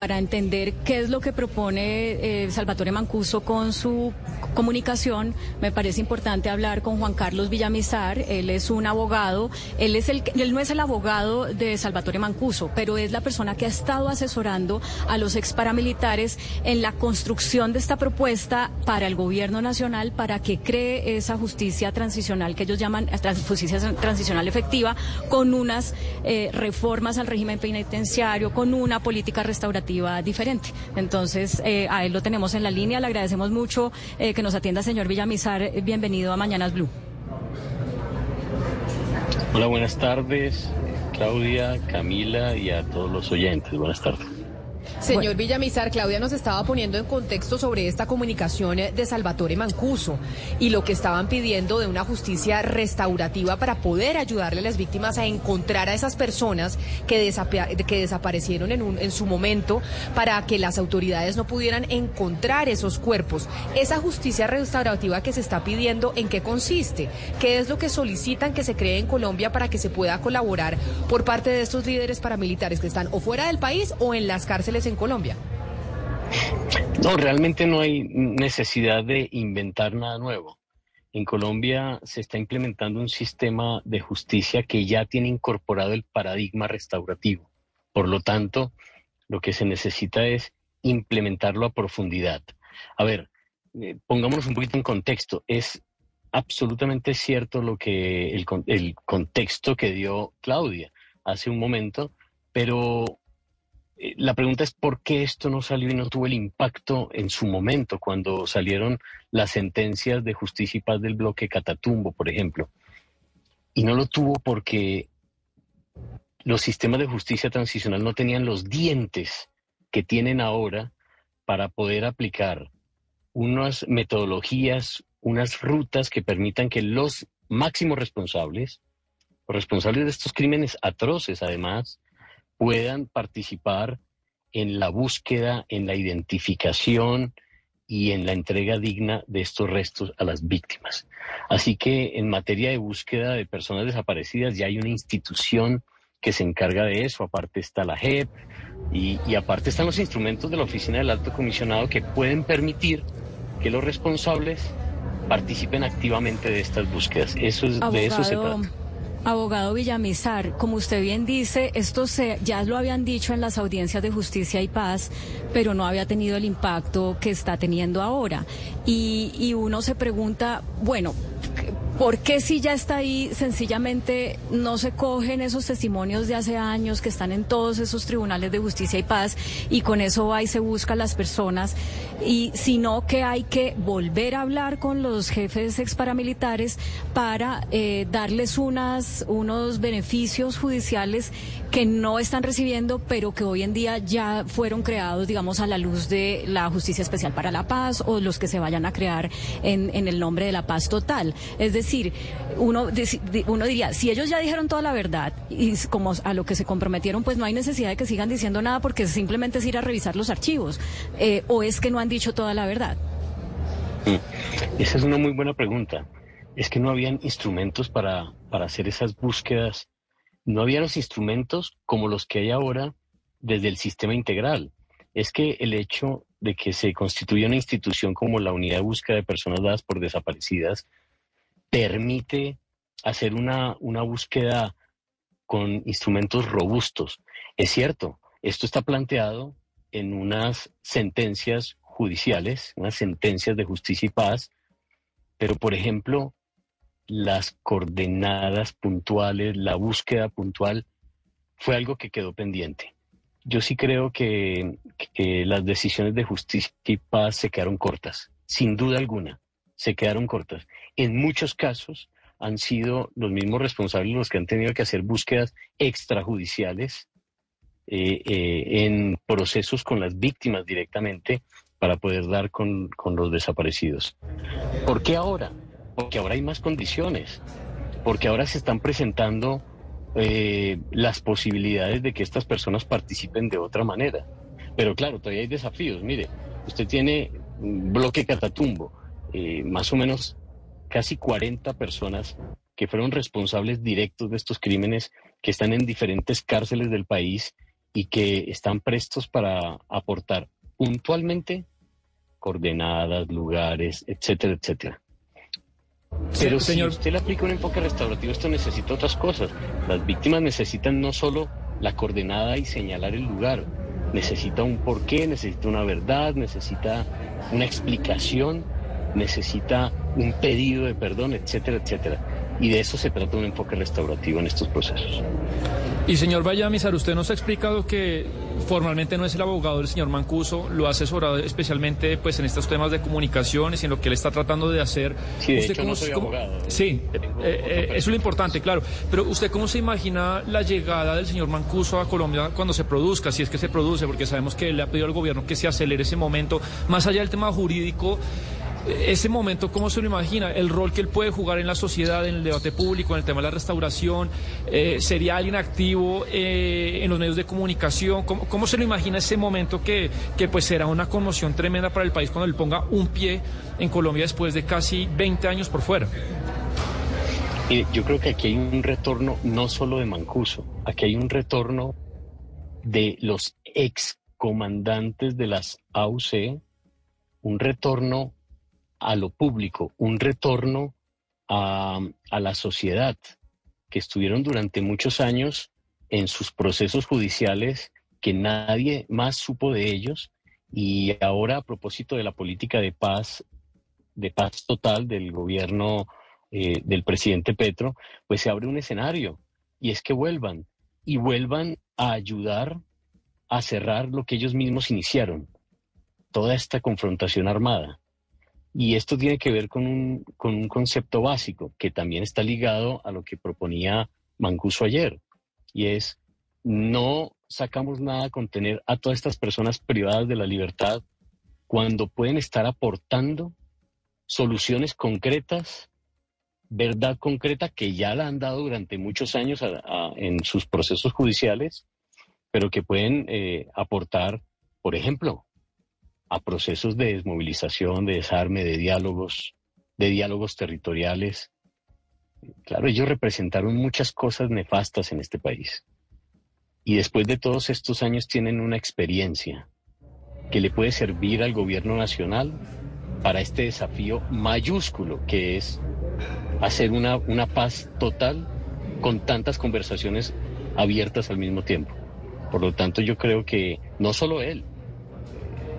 Para entender qué es lo que propone eh, Salvatore Mancuso con su comunicación, me parece importante hablar con Juan Carlos Villamizar. Él es un abogado, él, es el, él no es el abogado de Salvatore Mancuso, pero es la persona que ha estado asesorando a los ex paramilitares en la construcción de esta propuesta para el gobierno nacional para que cree esa justicia transicional que ellos llaman justicia transicional efectiva, con unas eh, reformas al régimen penitenciario, con una política restaurativa diferente. Entonces, eh, a él lo tenemos en la línea. Le agradecemos mucho eh, que nos atienda, señor Villamizar. Bienvenido a Mañanas Blue. Hola, buenas tardes, Claudia, Camila y a todos los oyentes. Buenas tardes. Señor Villamizar, Claudia nos estaba poniendo en contexto sobre esta comunicación de Salvatore Mancuso y lo que estaban pidiendo de una justicia restaurativa para poder ayudarle a las víctimas a encontrar a esas personas que, que desaparecieron en, en su momento para que las autoridades no pudieran encontrar esos cuerpos. Esa justicia restaurativa que se está pidiendo, ¿en qué consiste? ¿Qué es lo que solicitan que se cree en Colombia para que se pueda colaborar por parte de estos líderes paramilitares que están o fuera del país o en las cárceles en Colombia? No, realmente no hay necesidad de inventar nada nuevo. En Colombia se está implementando un sistema de justicia que ya tiene incorporado el paradigma restaurativo. Por lo tanto, lo que se necesita es implementarlo a profundidad. A ver, eh, pongámonos un poquito en contexto. Es absolutamente cierto lo que el, el contexto que dio Claudia hace un momento, pero la pregunta es por qué esto no salió y no tuvo el impacto en su momento cuando salieron las sentencias de justicia y paz del bloque Catatumbo, por ejemplo. Y no lo tuvo porque los sistemas de justicia transicional no tenían los dientes que tienen ahora para poder aplicar unas metodologías, unas rutas que permitan que los máximos responsables, responsables de estos crímenes atroces además, puedan participar en la búsqueda, en la identificación y en la entrega digna de estos restos a las víctimas. Así que en materia de búsqueda de personas desaparecidas ya hay una institución que se encarga de eso, aparte está la JEP y, aparte están los instrumentos de la Oficina del Alto Comisionado que pueden permitir que los responsables participen activamente de estas búsquedas. Eso es, de eso se trata. Abogado Villamizar, como usted bien dice, esto se, ya lo habían dicho en las audiencias de justicia y paz, pero no había tenido el impacto que está teniendo ahora. Y, y uno se pregunta, bueno, ¿Por qué si ya está ahí, sencillamente no se cogen esos testimonios de hace años que están en todos esos tribunales de justicia y paz y con eso va y se busca a las personas? Y sino que hay que volver a hablar con los jefes ex paramilitares para eh, darles unas, unos beneficios judiciales que no están recibiendo, pero que hoy en día ya fueron creados, digamos, a la luz de la Justicia Especial para la Paz o los que se vayan a crear en, en el nombre de la paz total. Es decir, decir, uno, uno diría, si ellos ya dijeron toda la verdad y como a lo que se comprometieron, pues no hay necesidad de que sigan diciendo nada porque simplemente es ir a revisar los archivos. Eh, ¿O es que no han dicho toda la verdad? Mm. Esa es una muy buena pregunta. Es que no habían instrumentos para, para hacer esas búsquedas. No había los instrumentos como los que hay ahora desde el sistema integral. Es que el hecho de que se constituya una institución como la Unidad de Búsqueda de Personas Dadas por Desaparecidas permite hacer una, una búsqueda con instrumentos robustos. Es cierto, esto está planteado en unas sentencias judiciales, unas sentencias de justicia y paz, pero por ejemplo, las coordenadas puntuales, la búsqueda puntual, fue algo que quedó pendiente. Yo sí creo que, que las decisiones de justicia y paz se quedaron cortas, sin duda alguna se quedaron cortas. En muchos casos han sido los mismos responsables los que han tenido que hacer búsquedas extrajudiciales eh, eh, en procesos con las víctimas directamente para poder dar con, los desaparecidos. ¿Por qué ahora? Porque ahora hay más condiciones, porque ahora se están presentando eh, las posibilidades de que estas personas participen de otra manera. Pero claro, todavía hay desafíos. Mire, usted tiene un bloque catatumbo, eh, más o menos casi 40 personas que fueron responsables directos de estos crímenes, que están en diferentes cárceles del país y que están prestos para aportar puntualmente coordenadas, lugares, etcétera, etcétera. Pero si usted le aplica un enfoque restaurativo, esto necesita otras cosas. Las víctimas necesitan no solo la coordenada y señalar el lugar, necesita un porqué, necesita una verdad, necesita una explicación, necesita un pedido de perdón, etcétera, etcétera. Y de eso se trata un enfoque restaurativo en estos procesos. Y señor Vallamizar, usted nos ha explicado que formalmente no es el abogado del señor Mancuso, lo ha asesorado especialmente pues en estos temas de comunicaciones y en lo que él está tratando de hacer. Sí, de hecho no soy abogado. Sí, eh, eh, eso es lo importante, claro. Pero usted cómo se imagina la llegada del señor Mancuso a Colombia cuando se produzca, si es que se produce, porque sabemos que le ha pedido al gobierno que se acelere ese momento, más allá del tema jurídico ese momento, ¿cómo se lo imagina? El rol que él puede jugar en la sociedad, en el debate público, en el tema de la restauración, eh, ¿sería alguien activo eh, en los medios de comunicación? ¿Cómo, se lo imagina ese momento que, que pues será una conmoción tremenda para el país cuando él ponga un pie en Colombia después de casi 20 años por fuera? yo creo que aquí hay un retorno no solo de Mancuso, aquí hay un retorno de los ex comandantes de las AUC, un retorno a lo público, un retorno a, la sociedad, que estuvieron durante muchos años en sus procesos judiciales, que nadie más supo de ellos, y ahora a propósito de la política de paz, de paz total del gobierno eh, del presidente Petro, pues se abre un escenario, y es que vuelvan, y vuelvan a ayudar a cerrar lo que ellos mismos iniciaron, toda esta confrontación armada. Y esto tiene que ver con un, con un concepto básico que también está ligado a lo que proponía Mancuso ayer, y es no sacamos nada con tener a todas estas personas privadas de la libertad cuando pueden estar aportando soluciones concretas, verdad concreta que ya la han dado durante muchos años en sus procesos judiciales, pero que pueden eh, aportar, por ejemplo, a procesos de desmovilización, de desarme, de diálogos, de diálogos territoriales. Claro, ellos representaron muchas cosas nefastas en este país. Y después de todos estos años tienen una experiencia que le puede servir al gobierno nacional para este desafío mayúsculo que es hacer una, una paz total con tantas conversaciones abiertas al mismo tiempo. Por lo tanto, yo creo que no solo él,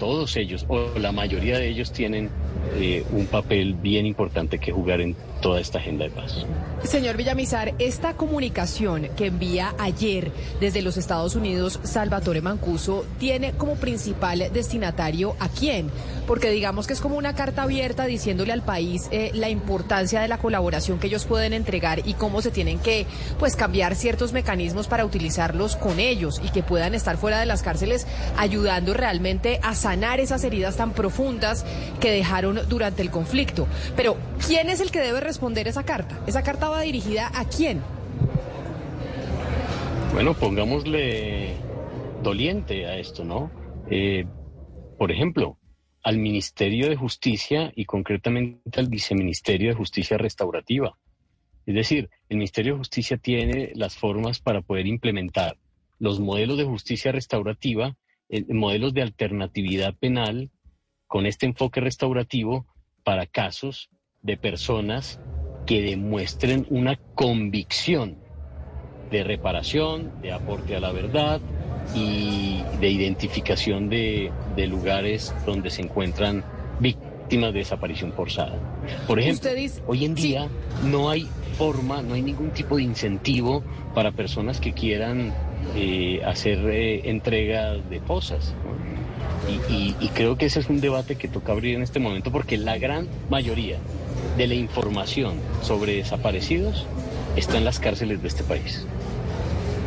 todos ellos, o la mayoría de ellos, tienen eh, un papel bien importante que jugar en toda esta agenda de paz. Señor Villamizar, esta comunicación que envía ayer desde los Estados Unidos Salvatore Mancuso tiene como principal destinatario a quién? Porque digamos que es como una carta abierta diciéndole al país eh, la importancia de la colaboración que ellos pueden entregar y cómo se tienen que pues cambiar ciertos mecanismos para utilizarlos con ellos y que puedan estar fuera de las cárceles ayudando realmente a sanar esas heridas tan profundas que dejaron durante el conflicto. Pero ¿quién es el que debe responder esa carta? ¿Esa carta va dirigida a quién? Bueno, pongámosle doliente a esto, ¿no? Eh, por ejemplo, al Ministerio de Justicia y concretamente al Viceministerio de Justicia Restaurativa. Es decir, el Ministerio de Justicia tiene las formas para poder implementar los modelos de justicia restaurativa, eh, modelos de alternatividad penal con este enfoque restaurativo para casos de personas que demuestren una convicción de reparación, de aporte a la verdad y de identificación de, lugares donde se encuentran víctimas de desaparición forzada. Por ejemplo, hoy en día no hay forma, no hay ningún tipo de incentivo para personas que quieran eh, hacer eh, entrega de fosas. y, creo que ese es un debate que toca abrir en este momento porque la gran mayoría de la información sobre desaparecidos está en las cárceles de este país.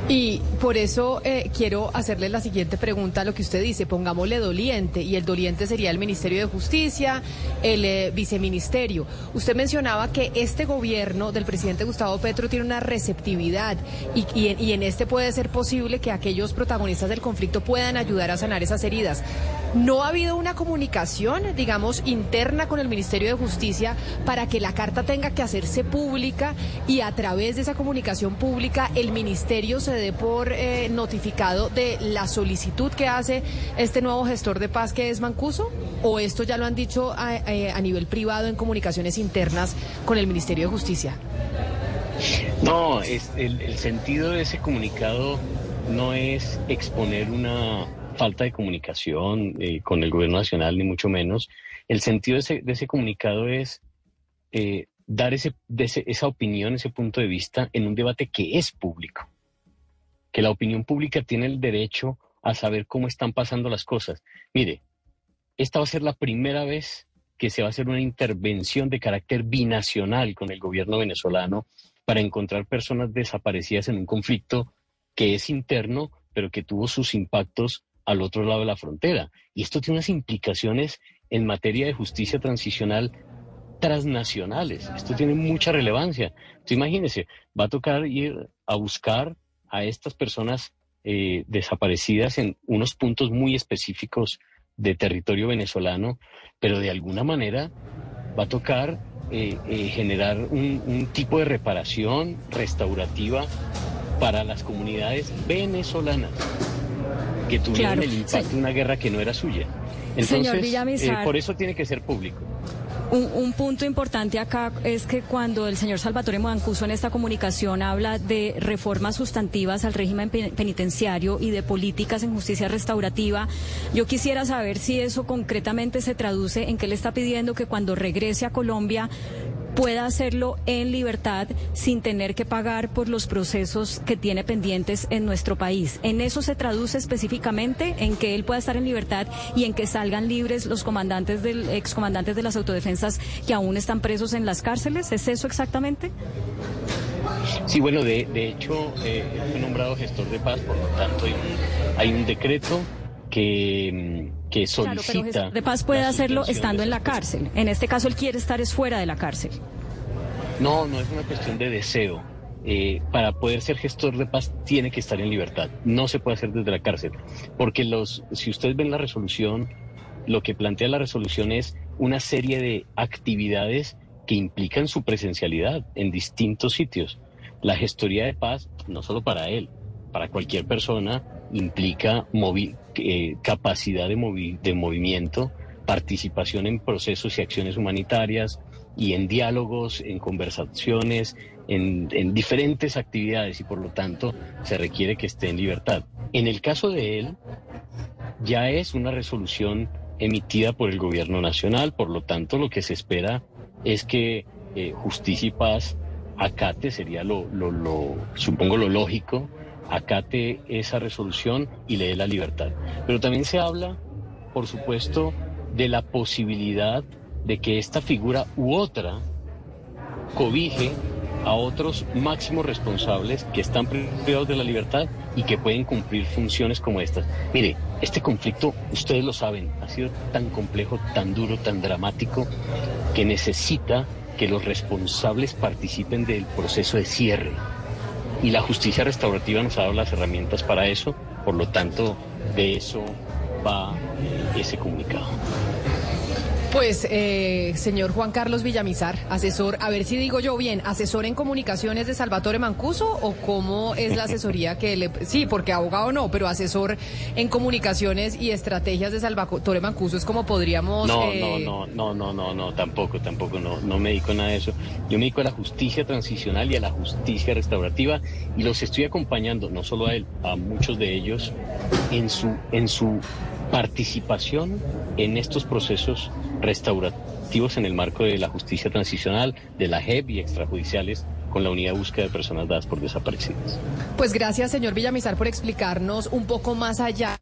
Y por eso eh, quiero hacerle la siguiente pregunta a lo que usted dice, pongámosle doliente, y el doliente sería el Ministerio de Justicia, el eh, viceministerio. Usted mencionaba que este gobierno del presidente Gustavo Petro tiene una receptividad y, y en este puede ser posible que aquellos protagonistas del conflicto puedan ayudar a sanar esas heridas. ¿No ha habido una comunicación, digamos, interna con el Ministerio de Justicia para que la carta tenga que hacerse pública y a través de esa comunicación pública el Ministerio se dé por eh, notificado de la solicitud que hace este nuevo gestor de paz que es Mancuso? ¿O esto ya lo han dicho a, eh, nivel privado en comunicaciones internas con el Ministerio de Justicia? No, el sentido de ese comunicado no es exponer una falta de comunicación eh, con el gobierno nacional, ni mucho menos. El sentido de ese, de ese comunicado es eh, dar ese, esa opinión, ese punto de vista en un debate que es público. Que la opinión pública tiene el derecho a saber cómo están pasando las cosas. Mire, esta va a ser la primera vez que se va a hacer una intervención de carácter binacional con el gobierno venezolano para encontrar personas desaparecidas en un conflicto que es interno, pero que tuvo sus impactos al otro lado de la frontera. Y esto tiene unas implicaciones en materia de justicia transicional transnacionales. Esto tiene mucha relevancia. Entonces, imagínense, va a tocar ir a buscar a estas personas eh, desaparecidas en unos puntos muy específicos de territorio venezolano, pero de alguna manera va a tocar eh, eh, generar un, un tipo de reparación restaurativa para las comunidades venezolanas que tuvieron el impacto de una guerra que no era suya. Entonces, eh, por eso tiene que ser público. Un, un, punto importante acá es que cuando el señor Salvatore Mancuso en esta comunicación habla de reformas sustantivas al régimen penitenciario y de políticas en justicia restaurativa, yo quisiera saber si eso concretamente se traduce en que él está pidiendo que cuando regrese a Colombia pueda hacerlo en libertad sin tener que pagar por los procesos que tiene pendientes en nuestro país. En eso se traduce específicamente en que él pueda estar en libertad y en que salgan libres los comandantes del excomandantes de las autodefensas que aún están presos en las cárceles. ¿Es eso exactamente? Sí, bueno, de, de hecho, eh, fue nombrado gestor de paz, por lo tanto hay un, hay un decreto que, que solicita. Claro, de paz puede hacerlo estando en la cárcel. En este caso, él quiere estar es fuera de la cárcel. No, no es una cuestión de deseo. Eh, para poder ser gestor de paz tiene que estar en libertad. No se puede hacer desde la cárcel. Porque los, si ustedes ven la resolución, lo que plantea la resolución es una serie de actividades que implican su presencialidad en distintos sitios. La gestoría de paz, no solo para él, para cualquier persona, implica eh, capacidad de, de movimiento, participación en procesos y acciones humanitarias y en diálogos, en conversaciones, en, en, diferentes actividades y por lo tanto se requiere que esté en libertad. En el caso de él, ya es una resolución emitida por el gobierno nacional, por lo tanto lo que se espera es que eh, justicia y paz acate, sería lo, lo, lo, supongo lo lógico, acate esa resolución y le dé la libertad. Pero también se habla, por supuesto, de la posibilidad de que esta figura u otra cobije a otros máximos responsables que están privados de la libertad y que pueden cumplir funciones como estas. Mire, este conflicto, ustedes lo saben, ha sido tan complejo, tan duro, tan dramático, que necesita que los responsables participen del proceso de cierre y la justicia restaurativa nos ha dado las herramientas para eso, por lo tanto, de eso va ese comunicado. Pues, eh, señor Juan Carlos Villamizar, asesor, a ver si digo yo bien, asesor en comunicaciones de Salvatore Mancuso o cómo es la asesoría que le... Sí, porque abogado no, pero asesor en comunicaciones y estrategias de Salvatore Mancuso es como podríamos... No, eh... no, no, no, no, no, tampoco, tampoco, no, no me dedico a nada de eso. Yo me dedico a la justicia transicional y a la justicia restaurativa y los estoy acompañando, no solo a él, a muchos de ellos en su, en su participación en estos procesos restaurativos en el marco de la justicia transicional, de la JEP y extrajudiciales con la unidad de búsqueda de personas dadas por desaparecidas. Pues gracias, señor Villamizar, por explicarnos un poco más allá.